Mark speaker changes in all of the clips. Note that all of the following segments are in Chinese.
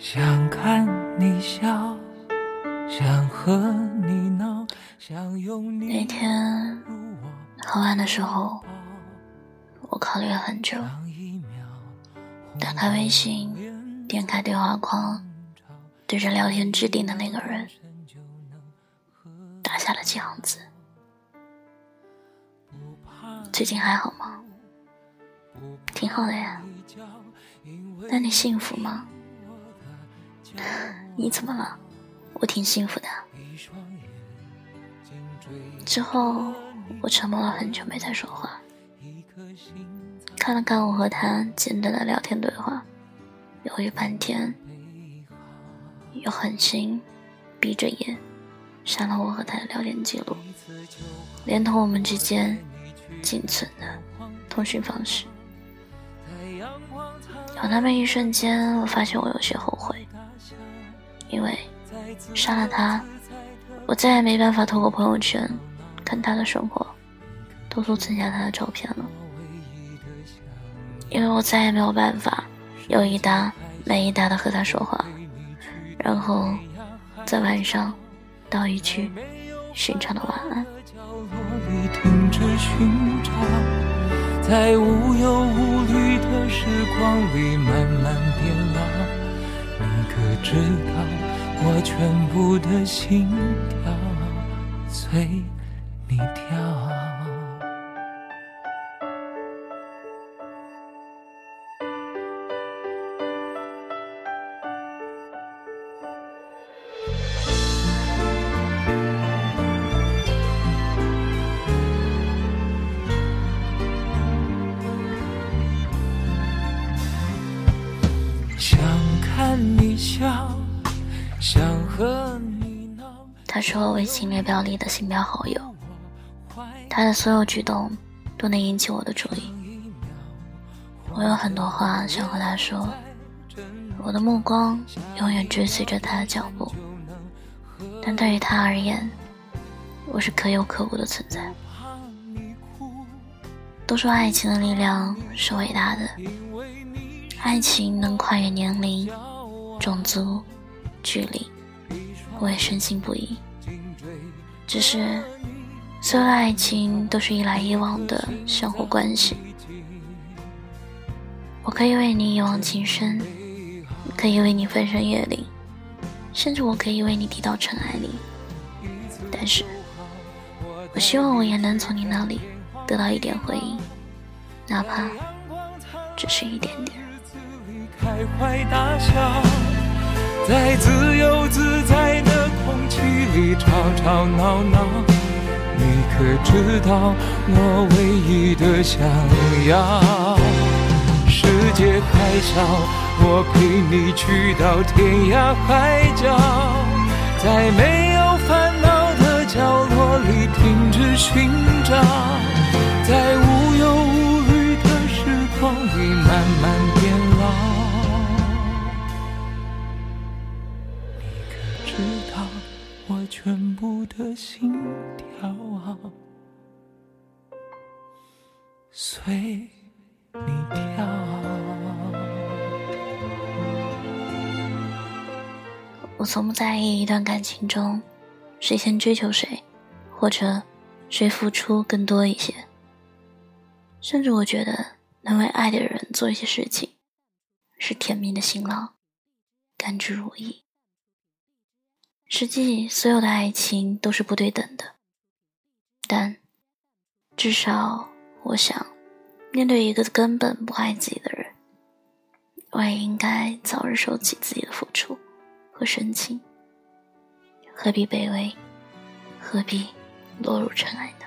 Speaker 1: 想看你笑，想和你闹。想拥你。那天喝完的时候，我考虑了很久，打开微信，点开对话框，对着聊天置顶的那个人打下了几行字。最近还好吗？挺好的呀。那你幸福吗？你怎么了？我挺幸福的。”之后，我沉默了很久，没再说话。看了看我和他简单的聊天对话，犹豫半天，又狠心闭着眼删了我和他的聊天记录，连同我们之间仅存的通讯方式。有那么一瞬间，我发现我有些后悔，因为杀了他，我再也没办法透过朋友圈。看他的生活，偷偷存下他的照片了，因为我再也没有办法有一搭没一搭的和他说话，然后在晚上道一句寻常的晚安。在无忧无虑的时光里慢慢变，知道我全部的心跳随。你跳。他是我微信列表里的星标好友。他的所有举动都能引起我的注意，我有很多话想和他说，我的目光永远追随着他的脚步，但对于他而言，我是可有可无的存在。都说爱情的力量是伟大的，爱情能跨越年龄、种族、距离，我也深信不疑。只是。所有爱情都是一来一往的相互关系。我可以为你一往情深，可以为你翻山越岭，甚至我可以为你低到尘埃里。但是，我希望我也能从你那里得到一点回应，哪怕只是一点点。在自由自在吵闹闹。你可知道我唯一的想要？世界还小，我陪你去到天涯海角，在没有烦恼的角落里停止寻找，在无部的心？随你跳。我从不在意一段感情中谁先追求谁，或者谁付出更多一些。甚至我觉得能为爱的人做一些事情，是甜蜜的辛劳，甘之如饴。实际所有的爱情都是不对等的，但至少。我想，面对一个根本不爱自己的人，我也应该早日收起自己的付出和深情。何必卑微？何必落入尘埃呢？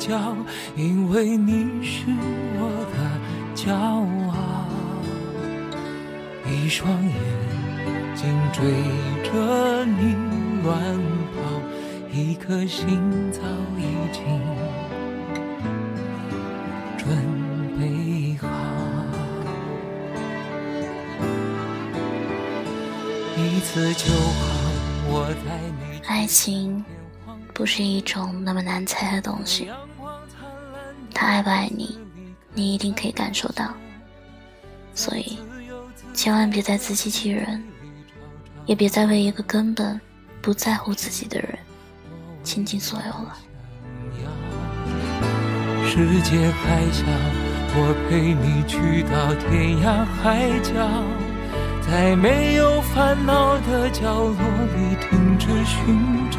Speaker 1: 你叫，因为你是我的骄傲。一双眼睛追着你乱跑，一颗心早已经准备好。一次就好，我在你。
Speaker 2: 爱情不是一种那么难猜的东西，他爱不爱你，你一定可以感受到。所以，千万别再自欺欺人，也别再为一个根本不在乎自己的人倾尽所有了。
Speaker 1: 世界还小，我陪你去到天涯海角，在没有烦恼的角落里停止寻找，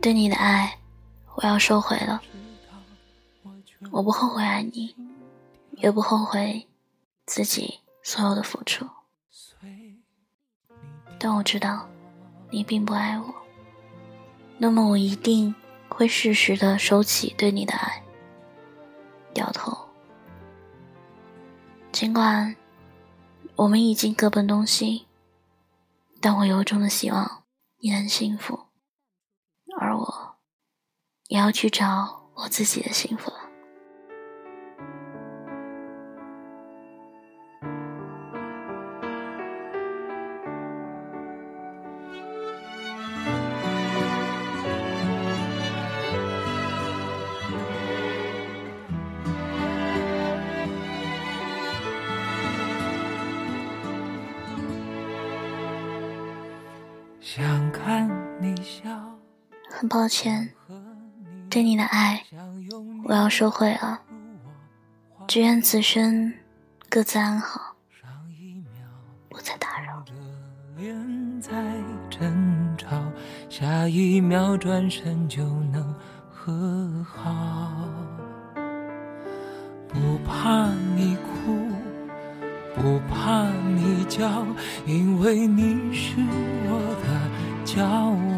Speaker 2: 对你的爱，我要收回了。我不后悔爱你，也不后悔自己所有的付出。但我知道你并不爱我，那么我一定会适时的收起对你的爱，掉头。尽管我们已经各奔东西，但我由衷的希望你能幸福。也要去找我自己的幸福了。
Speaker 1: 想看你笑。
Speaker 2: 很抱歉，对你的爱，我要收回了。只愿此生各自安好，不再打扰。
Speaker 1: 下一秒转身就能和好，不怕你哭，不怕你叫，因为你是我的骄傲。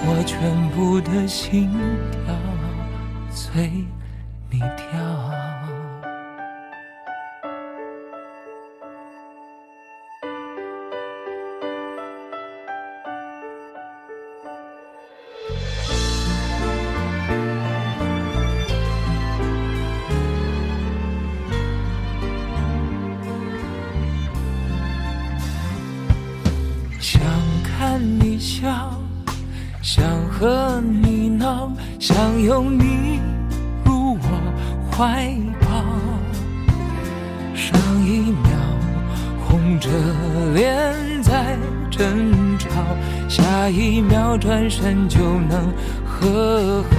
Speaker 1: 我全部的心跳随你跳。怀抱。上一秒红着脸在争吵，下一秒转身就能和好。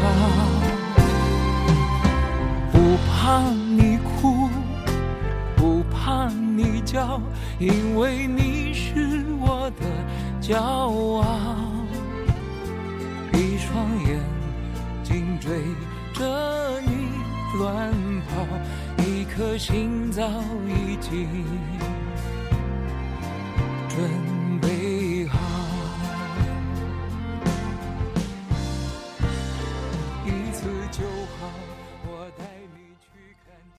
Speaker 1: 不怕你哭，不怕你叫，因为你是我的骄傲。心早已经。